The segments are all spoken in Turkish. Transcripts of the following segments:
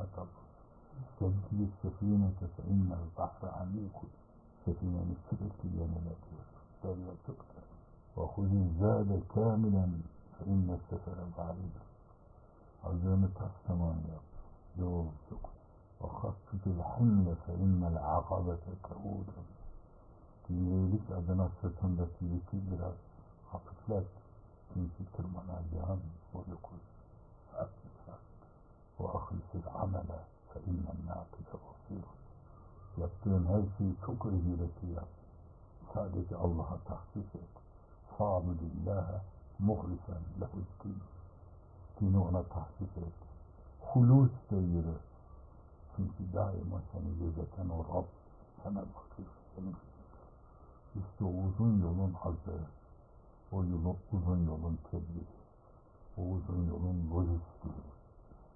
عقب سد السفينة فإن البحر عميق. سفينة نسبت لي أنا التي لا تقتل وخذ الزاد كاملا فإن السفر بعيد. عزم تحتم أن يغزك وخفض الحمل فإن العقبة كهودا ليلك أدنى ستنبتي لكبرى خفض لك في سكر مناجعا ولكل Ve ahlisil amele fe innen nâkide basir. Yaptığın her şeyi çok özgürlükli yap. Sadece Allah'a tahsis et. Fâbudillâhe muhlisen lehuddin. Dini ona tahsis et. Hulus de yürü. Çünkü daima seni gözeten o Rab sana bakıyor. Senin işte uzun yolun hazı, o yolun, uzun yolun tedbiri, o uzun yolun lojistiği,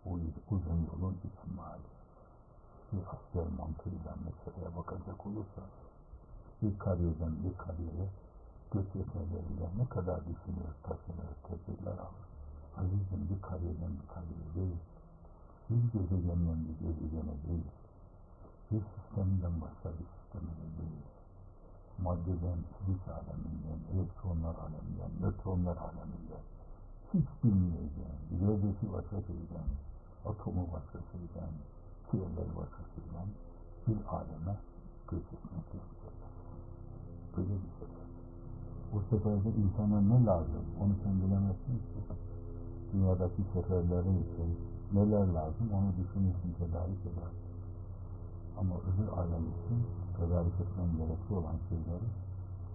o uzun yolun ihtimali. Bir asker mantığıyla meseleye bakacak olursa, bir kariyeden bir kariyere göç etmeleriyle ne kadar düşünür, taşınır, tedbirler alır. Azizim bir kariyeden bir kariyere değil, bir gezegenden bir gezegene değil, bir sistemden başka bir sistemine değil, maddeden, fizik aleminden, elektronlar aleminden, nötronlar aleminden, hiç bilmeyeceğin, ilerideki başka şeyden, atomu küreleri başka şeyden bir aleme göç etmek. Böyle bir sefer. O seferde insana ne lazım? Onu sen bilemezsin ki. Dünyadaki seferlerin için neler lazım? Onu düşünürsün, tedarik edersin. Ama öbür alem için tedarik etmen gerekli olan şeyleri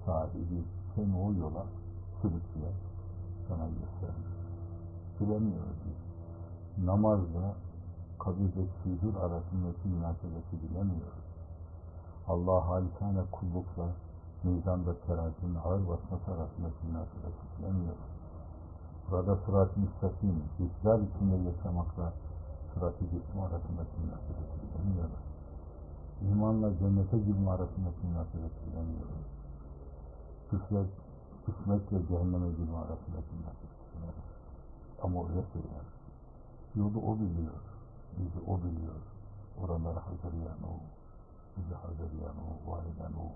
sahibi seni o yola sürükleyen sana gösterir. Bilemiyoruz biz. Namazla kabirdeki huzur arasındaki münasebeti bilemiyoruz. Allah halikane kullukla mizanda terazinin ağır basması arasındaki münasebeti bilemiyoruz. Burada sırat-ı müstakim, ihlal içinde yaşamakla sırat-ı cismi arasındaki münasebeti bilemiyoruz. İmanla cennete girme arasındaki münasebeti bilemiyoruz. Küfre, küfmetle cehenneme girme arasındaki münasebeti bilemiyoruz. Ama öyle söyler. Yolu o biliyor. Bizi o biliyor. Oraları hazırlayan o. Bizi hazırlayan o, var eden o.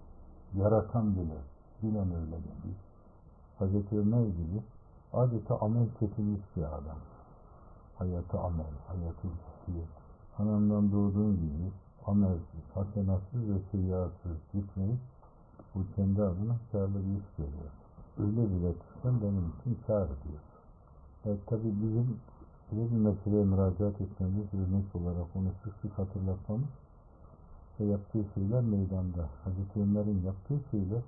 Yaratan bile. Bilen öyle demiş. Hazreti Ömer gibi adeta amel çekilmiş bir adam. Hayatı amel, hayatı hissiyet. Anamdan doğduğun gibi amelsiz, hasenatsız ve seyyatsız gitmeyip bu kendi adına kârlı bir iş görüyor. Öyle bile tutsam benim için kâr diyor. E, tabi bizim bir meseleye müracaat etmemiz, örnek olarak onu sık sık hatırlatmamız ve yaptığı şeyler meydanda. Hazreti Ömer'in yaptığı şeyler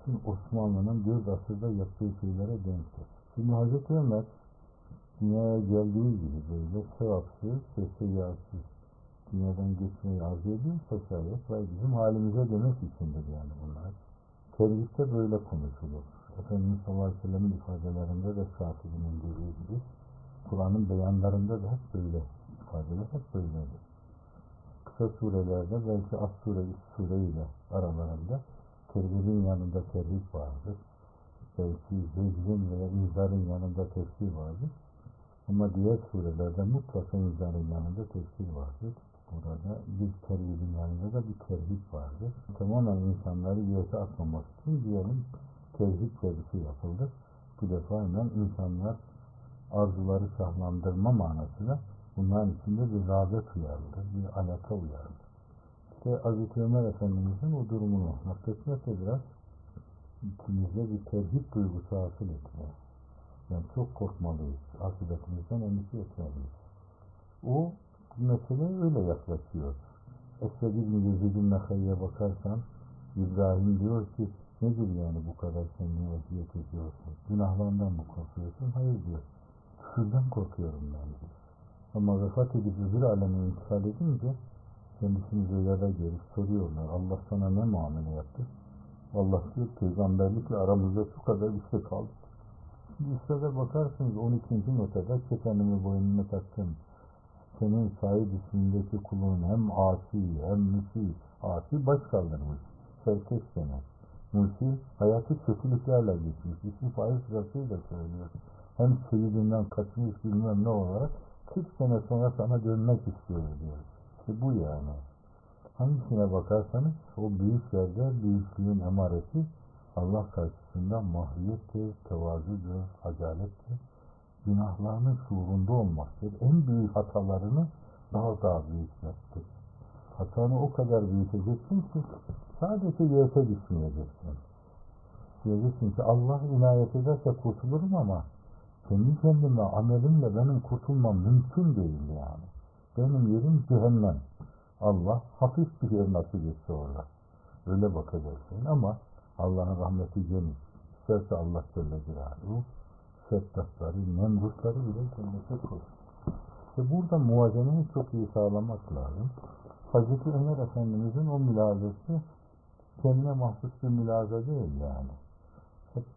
bütün Osmanlı'nın dört asırda yaptığı şeylere denktir. Şimdi Hazreti Ömer dünyaya geldiği gibi böyle sevapsız ve seyyatsız dünyadan geçmeyi arzu ediyorsa şayet ve bizim halimize demek içindir yani bunlar. Terhiste böyle konuşulur. Efendimiz sallallahu aleyhi ve sellem'in ifadelerinde de Şafii'nin dediği gibi Kur'an'ın beyanlarında da hep böyle ifadeler hep böyledir. Kısa surelerde belki az sure, sureyle aralarında tergibin yanında terhip vardır. Belki zecrin veya inzarın yanında tefsir vardır. Ama diğer surelerde mutlaka inzarın yanında tefsir vardır. Burada bir terhibin yanında da bir terhip vardır. Tamamen insanları yöte atmamak için diyelim terhip bir şey yapıldı. Bu defa hemen insanlar arzuları şahlandırma manasıyla bunların içinde bir rağbet uyarılır, bir alaka uyarılır. İşte Hazreti Ömer Efendimiz'in o durumunu nakletmekle biraz içimizde bir terhip duygusu hasıl etmeye. Yani çok korkmalıyız. Akıbetimizden endişe etmeliyiz. O meseleye öyle yaklaşıyor. Esved İbni Yezid Nehay'e bakarsan İbrahim diyor ki nedir yani bu kadar sen niye eziyet ediyorsun? Günahlarından mı korkuyorsun? Hayır diyor. Küfürden korkuyorum ben. Ama vefat edip öbür aleme intikal edince kendisini rüyada görüp soruyorlar. Allah sana ne muamele yaptı? Allah diyor peygamberlikle aramızda şu kadar şey kaldı. Şimdi üstada bakarsınız 12. notada kefenimi boynuna taktım. Senin sahip ismindeki kulun hem asi hem müsi. Asi baş kaldırmış. Serkeş demek. Müsi hayatı kötülüklerle geçmiş. İsmi faiz sırasıyla söylüyor. Hem seyidinden kaçmış bilmem ne olarak 40 sene sonra sana dönmek istiyoruz diyor. İşte bu yani. Hangisine bakarsanız o büyük yerde büyüklüğün emaresi Allah karşısında mahiyettir, tevazudur, acalettir. Günahlarının şuurunda olmaktır. En büyük hatalarını daha daha büyütmektir. Hatanı o kadar büyüteceksin ki sadece yete düşmeyeceksin. Diyeceksin ki Allah inayet ederse kurtulurum ama kendi kendime, amelimle benim kurtulmam mümkün değil yani. Benim yerim cehennem. Allah hafif bir yer nasip etse orada. Öyle bakacaksın ama Allah'ın rahmeti geniş. İsterse Allah Celle Celaluhu Şeddatları, Nemrutları bile cennete koyar. İşte burada muvazeneyi çok iyi sağlamak lazım. Hazreti Ömer Efendimizin o mülazesi kendine mahsus bir mülaza değil yani.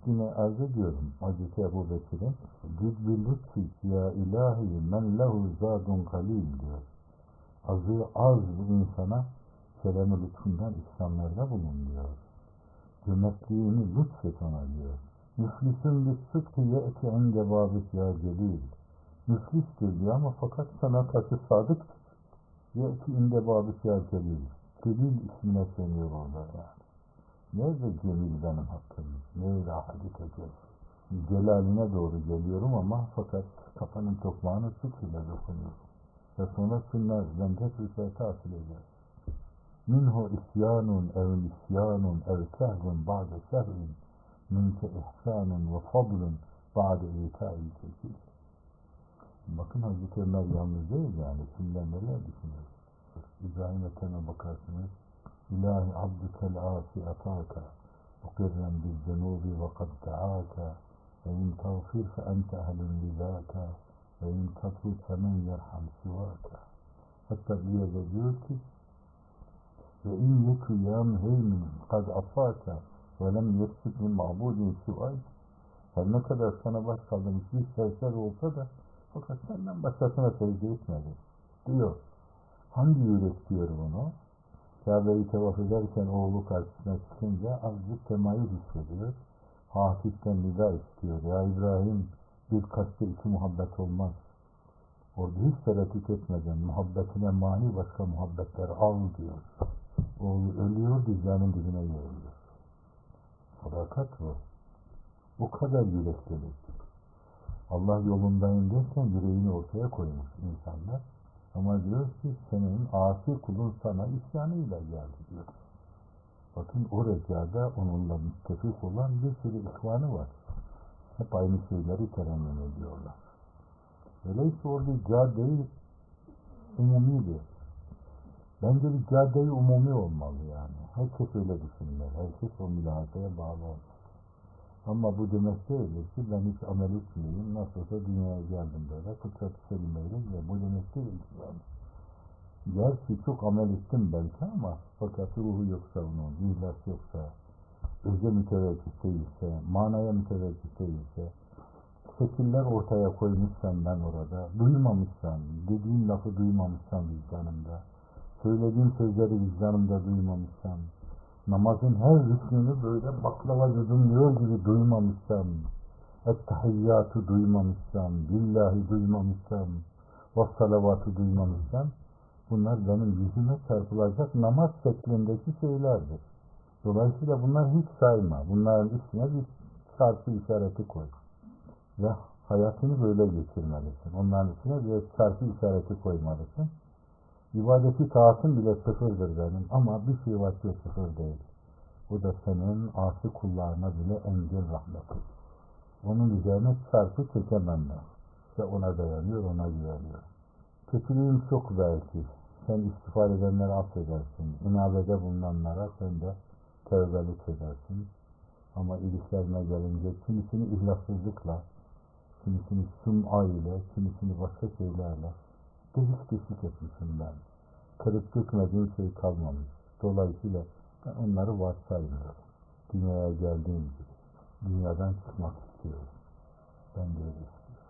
Yine arz ediyorum Hazreti Ebu Bekir'in Gidbillütfi ya ilahi men lehu zadun kalil diyor. Azı az bir insana kerem lütfundan ihsanlarda bulun diyor. Cömertliğini lütfet ona diyor. Müflisin bir sıdkı ye'ti inde babit ya celil. Müflistir diyor ama fakat sana karşı sadık ye'ti inde babit ya celil. Celil ismine söylüyor orada yani. Nerede Cemil benim hakkım? Nerede hadise Cemil? Celaline doğru geliyorum ama fakat kafanın tokmağını sık ile dokunuyorum. Ve sonra şunlar bende rüfete hasıl eder. Minhu isyanun ev isyanun ev sehvun ba'de sehvin minke ihsanun ve fadlun ba'de ita'il kekil. Bakın Hazreti Ömer yalnız değil yani. Kimden neler düşünüyor? İbrahim Ethem'e bakarsınız. إله عبدك العاصي أتاك مقرا بالذنوب وقد دعاك فإن تغفر فأنت أهل لذاك وإن تطلب فمن يرحم سواك حتى بيدك وإن يك يا مهيمن قد أفاك ولم يفسد من معبود سواك Her سنة sana baş kaldırmış bir sefer olsa da سنة senden başkasına secde etmedi diyor. Hangi yürek diyor bunu? Kabe'yi tevaf ederken oğlu karşısına çıkınca azıcık temayül hissediyor. Hafiften nida istiyor. Ya İbrahim bir kalpte iki muhabbet olmaz. Orada hiç tereddüt etmeden muhabbetine mani başka muhabbetler al diyor. Oğlu ölüyor dizlerinin dibine yoruluyor. Sadakat bu. O kadar yüreklilik. Allah yolundayım derken yüreğini ortaya koymuş insanlar. Ama diyor ki senin asi kulun sana isyanıyla geldi diyor. Bakın o recada onunla müttefik olan bir sürü ihvanı var. Hep aynı şeyleri terennüm ediyorlar. Öyleyse orada cadde-i umumidir. Bence bir cadde-i umumi olmalı yani. Herkes öyle düşünmeli. Herkes o mülazaya bağlı olmalı. Ama bu demek değildir ki ben hiç amel etmeyeyim. Nasıl olsa dünyaya geldim böyle. Fıtrat-ı selimeyle ve bu demek değil yani. Gerçi çok amel ettim belki ama fakat ruhu yoksa onun, ihlas yoksa, öze müteveccih değilse, manaya müteveccih değilse, şekiller ortaya koymuşsan ben orada, duymamışsan, dediğim lafı duymamışsan vicdanımda, söylediğim sözleri vicdanımda duymamışsan, namazın her rüknünü böyle baklava yudumluyor gibi duymamışsam, ettehiyyatı duymamışsam, billahi duymamışsam, ve salavatı duymamışsam, bunlar benim yüzüme çarpılacak namaz şeklindeki şeylerdir. Dolayısıyla bunlar hiç sayma. Bunların üstüne bir çarpı işareti koy. Ve hayatını böyle geçirmelisin. Onların üstüne bir çarpı işareti koymalısın. İbadeti taatın bile sıfırdır benim ama bir şey var ki sıfır değil. Bu da senin asi kullarına bile engel rahmeti. Onun üzerine çarpı çekemem ben. İşte ona dayanıyor, ona güveniyor. Kötülüğüm çok belki. Sen istiğfar edenleri affedersin. İnabede bulunanlara sen de tevbelik edersin. Ama iliklerine gelince kimisini ihlassızlıkla, kimisini sum'a ile, kimisini başka şeylerle delik deşik etmişim ben. Kırıp dökmediğim şey kalmamış. Dolayısıyla ben onları varsaymıyorum. Dünyaya geldiğim gibi. Dünyadan çıkmak istiyorum. Ben de öyle istiyorum.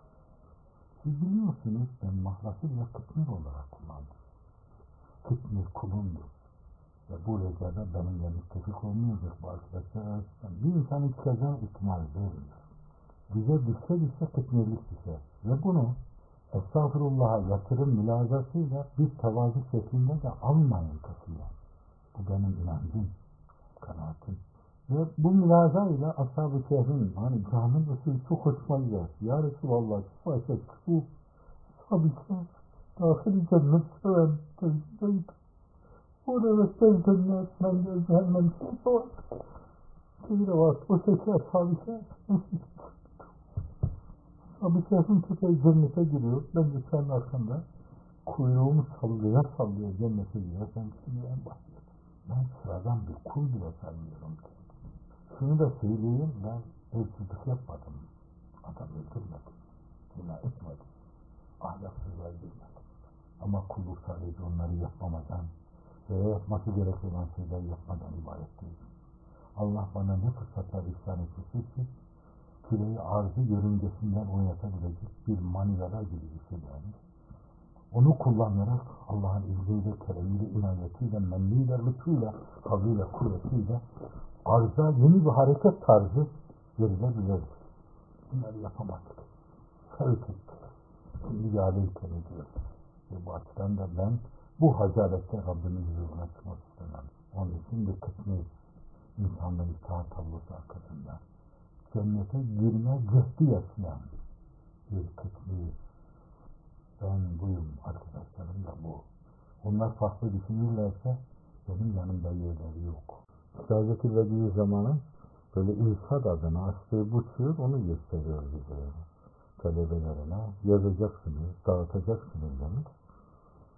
Siz biliyorsunuz ben mahlası bile kıtmir olarak kullandım. Kıtmir kulumdur. Ve bu recada benimle müttefik olmayacak bu arkadaşlar arasında. Bir insanın çıkacağı ihtimal vermiyor. Bize düşse düşse kıtmirlik düşer. Ve bunu Estağfurullah'a yatırım mülazasıyla bir tevazu şeklinde de almayın katiyen. Bu benim inancım, kanaatim. Ve bu mülaza ile Ashab-ı Kehf'in hani camın usulü çok hoşuma gider. Ya Resulallah şu ayet şu Ashab-ı Kehf dahil cennet seven tecrübeydi. Orada secdenler sen de cehennem şeyse var. Kıyra var. O sesi Ashab-ı Kehf Ashab-ı Kehf'in köpeği cennete giriyor. Ben de senin arkanda kuyruğumu sallaya sallaya cennete giriyor. Sen şimdi en başta. Ben sıradan bir kul bile sanmıyorum ki. Şunu da söyleyeyim, ben hırsızlık yapmadım. Adam öldürmedim. Günah etmedim. Ahlaksızlığa girmedim. Ama kulluk sadece onları yapmamadan veya yapması gerek olan şeyler yapmadan ibaret değil. Allah bana ne fırsatlar ihsan etmiştir ki küreyi arzı yörüngesinden oynatabilecek bir manivela gibi bir şey. Onu kullanarak Allah'ın izniyle, keremiyle, inayetiyle, menniyle, lütfuyla, kavliyle, kuvvetiyle arza yeni bir hareket tarzı verilebilir. Bunları yapamadık. Sevk ettik. Şimdi yâleyken ediyor. Ve bu açıdan da ben bu hacalette Rabbimin huzuruna çıkmak istemem. Onun için dikkatiniz insanların itaat tablosu arkasında cennete girme cehdi yaşayan bir kısmı ben buyum arkadaşlarım da bu. Onlar farklı düşünürlerse benim yanımda yerleri yok. Hazreti Vedi'yi zamanın böyle irşad adına açtığı bu şiir onu gösteriyor bize. Talebelerine yazacaksınız, dağıtacaksınız demiş.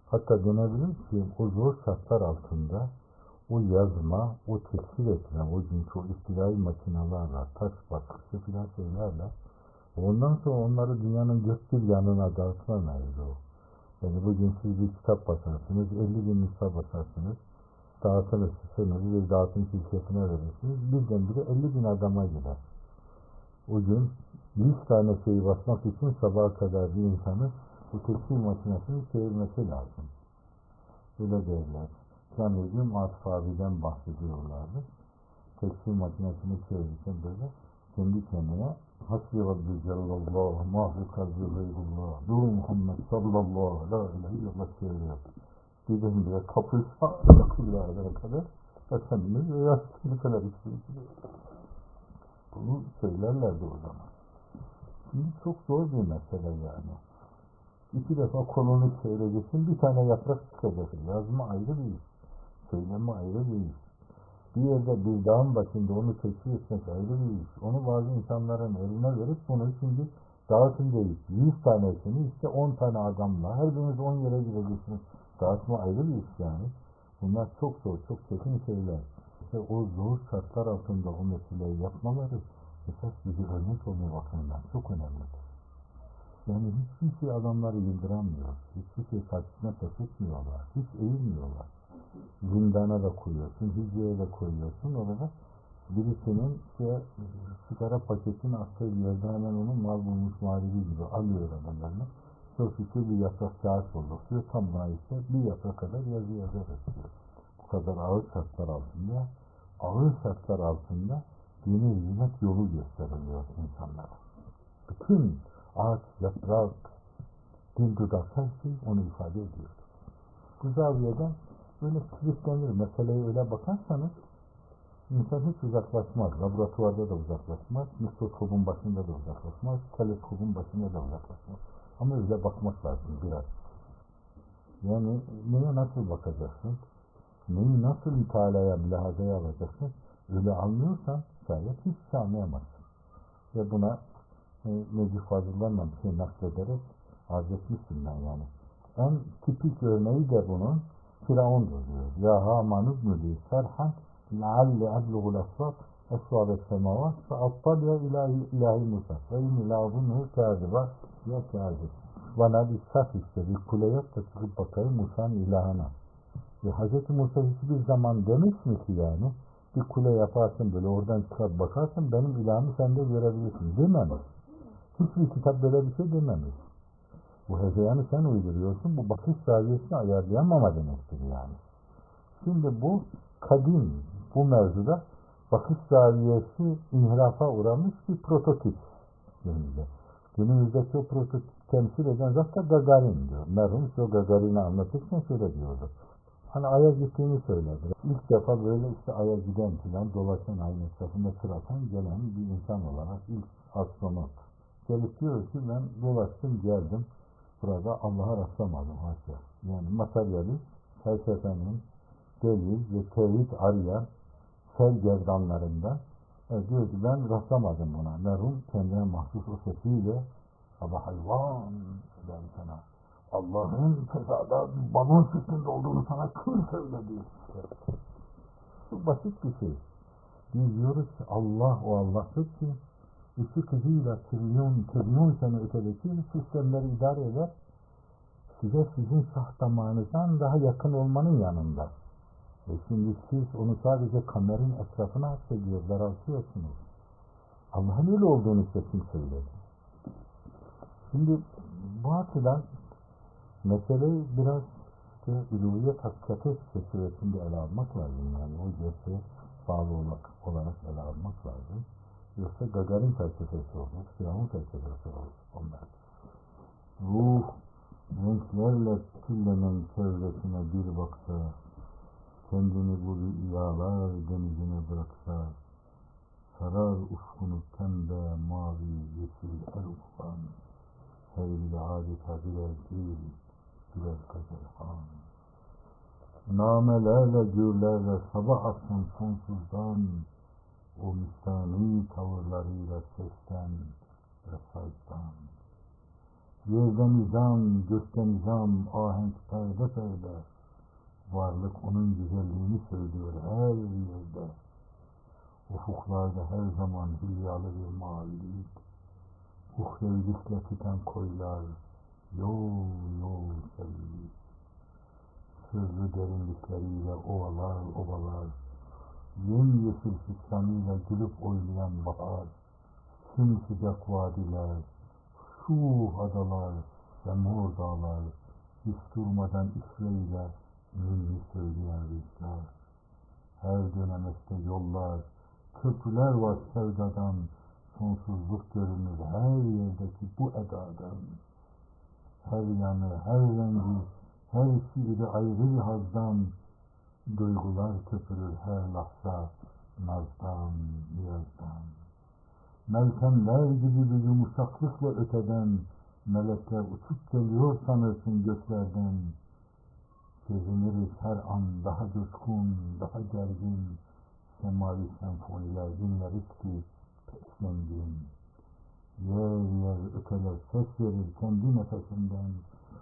Hatta denebilir ki o zor şartlar altında o yazma, o tekstil edilen, o günkü o istilai makinalarla, taş baskısı filan şeylerle ondan sonra onları dünyanın dört bir yanına dağıtma mevzu. Yani bugün siz bir kitap basarsınız, 50 bin nüsha basarsınız, dağıtılır sınırı bir dağıtım şirketine verirsiniz. Birdenbire 50 bin adama gider. O gün 100 tane şeyi basmak için sabaha kadar bir insanın bu tekstil makinesini çevirmesi lazım. Öyle derler. Zannediyorum Atıf abiden bahsediyorlardı. Tekstil makinesini çevirirken böyle kendi kendine Hasbi Rabbi Cellallah, mahvi kalbi gayrullah, Nur Muhammed sallallahu la ilahe illallah çeviriyor birdenbire kapıyı yakıyorlar kadar Efendimiz veya ne kadar istiyor. Bunu söylerlerdi o zaman. Şimdi çok zor bir mesele yani. İki defa kolunu çevireceksin, bir tane yaprak çıkacak. Yazma ayrı bir iş. Söyleme ayrı bir iş. Bir yerde bir dağın başında onu teşhir etmek ayrı bir iş. Onu bazı insanların eline verip bunu şimdi dağıtın değil. Yüz tanesini işte on tane adamla her biriniz on yere gireceksiniz. Dağıtma ayrı bir iş yani. Bunlar çok zor, çok çetin şeyler. İşte o zor şartlar altında o meseleyi yapmaları esas bizi örnek olma bakımından çok önemlidir. Yani hiçbir şey adamları yıldıramıyor. Hiçbir şey karşısına pes etmiyorlar. Hiç eğilmiyorlar. Zindana da koyuyorsun, hücreye de koyuyorsun. Orada birisinin işte sigara paketini attığı yerde hemen onu mal bulmuş mağlubi gibi alıyor adamlarını çok şükür bir yaprak kağıt bulduk diyor. Tam buna işte bir yaprak kadar yazı yazarız diyor. Bu kadar ağır şartlar altında, ağır şartlar altında dini hizmet yolu gösteriliyor insanlara. Bütün ağaç, yaprak, dil dudak her şey onu ifade ediyor. Bu zaviyeden böyle kilitlenir. Meseleye öyle bakarsanız insan hiç uzaklaşmaz. Laboratuvarda da uzaklaşmaz. Mikroskopun başında da uzaklaşmaz. Teleskopun başında da uzaklaşmaz. Ama öyle bakmak lazım biraz. Yani neye nasıl bakacaksın? Neyi nasıl mütalaya, mülahazaya alacaksın? Öyle anlıyorsan şayet hiç şey anlayamazsın. Ve buna e, Necip Fazıl'dan bir şey naklederek arz etmiştim ben yani. En tipik örneği de bunun Firavun'dur diyor. Ya Haman ibnü serhan lealli ablugul asfar esvâbe semavat ve attaliye ilahi, ilahi Musa ve inni lâzunhu kâziba ya kâzib. Bana bir saf işte bir kule yap da çıkıp bakayım Musa'nın ilahına. E, Hz. Musa hiçbir zaman demiş mi ki yani bir kule yaparsın böyle oradan çıkıp bakarsın benim ilahımı sen de görebilirsin dememiş. Hiçbir kitap böyle bir şey dememiş. Bu hezeyanı sen uyduruyorsun. Bu bakış zaviyesini ayarlayamama demektir yani. Şimdi bu kadim bu mevzuda bakış zaviyesi inhirafa uğramış bir prototip. Günümüzde çok prototip temsil eden zaten Gagarin diyor. Merhum şu Gagarin'i anlatırken şöyle diyordu. Hani Ay'a gittiğini söyledi. İlk defa böyle işte Ay'a giden filan dolaşan ayın etrafında tır atan gelen bir insan olarak ilk astronot. Gelip diyor ki ben dolaştım geldim. Burada Allah'a rastlamadım haşa. Yani materyalist felsefenin delil ve tevhid arayan sel gerdanlarında e, diyor ki ben rastlamadım buna. Merhum kendine mahsus o sesiyle ama hayvan ben sana Allah'ın fezada bir balon şeklinde olduğunu sana kim söyledi? Çok basit bir şey. Biz diyoruz ki Allah o Allah'tır ki ışık hızıyla trilyon, trilyon sene ötedeki sistemleri idare eder. Size sizin şah damağınızdan daha yakın olmanın yanında. E şimdi siz onu sadece kameranın etrafına hapsediyor, daraltıyorsunuz. Allah'ın öyle olduğunu kim söyledi? Şimdi bu açıdan meseleyi biraz işte üluviyet hakikati çerçevesinde ele almak lazım. Yani o gerçeğe bağlı olarak ele almak lazım. Yoksa Gagarin felsefesi olur, Firavun felsefesi olur onlar. Ruh renklerle tüllenen çevresine bir baksa, kendini bu rüyalar denizine bıraksa, sarar ufkunu pembe, mavi, yeşil her ufkan, her biri adeta birer değil, birer gazelhan. Namelerle, gürlerle sabah akşam sonsuzdan, o müstani tavırlarıyla sesten ve sazdan. Yerde nizam, gökte nizam, ahenk perde perde. Varlık onun güzelliğini söylüyor her yerde. Ufuklarda her zaman hülyalı bir mavilik. Uhrevilikle tüten koylar, yol yol sevgilik. Sırrı derinlikleriyle ovalar ovalar, yemyeşil fistanıyla gülüp oynayan bahar, sımsıcak vadiler, şu adalar ve mor dağlar, hiç durmadan işleyle ninni söyleyen rüzgar. Her dönemeste yollar, köprüler var sevdadan, sonsuzluk görünür her yerdeki bu edadan. Her yanı, her rengi, her şiiri ayrı bir hazdan, duygular köpürür her lahza, nazdan, niyazdan. Meltemler gibi bir yumuşaklıkla öteden, melekler uçup geliyor sanırsın göklerden. Geziniriz her an daha coşkun, daha gergin, semavi senfoniler dinleriz ki pek zengin. Yer yer öteler ses verir kendi nefesinden,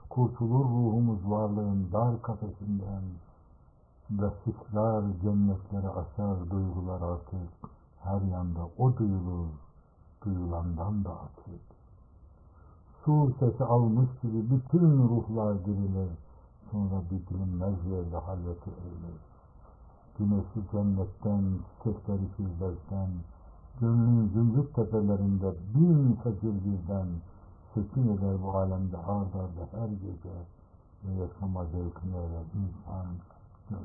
kurtulur ruhumuz varlığın dar kafesinden ve sıçrar cennetlere açar duygular artık, her yanda o duyulur, duyulandan da açık. Su sesi almış gibi bütün ruhlar dirilir, sonra bir bilinmez yerde halveti eğilir. Güneşi cennetten, çiçekleri firdevsten, gönlün zümrüt tepelerinde bin fecir birden sekin eder bu alemde ard her gece ve yaşama zevkini erer insan gönlü.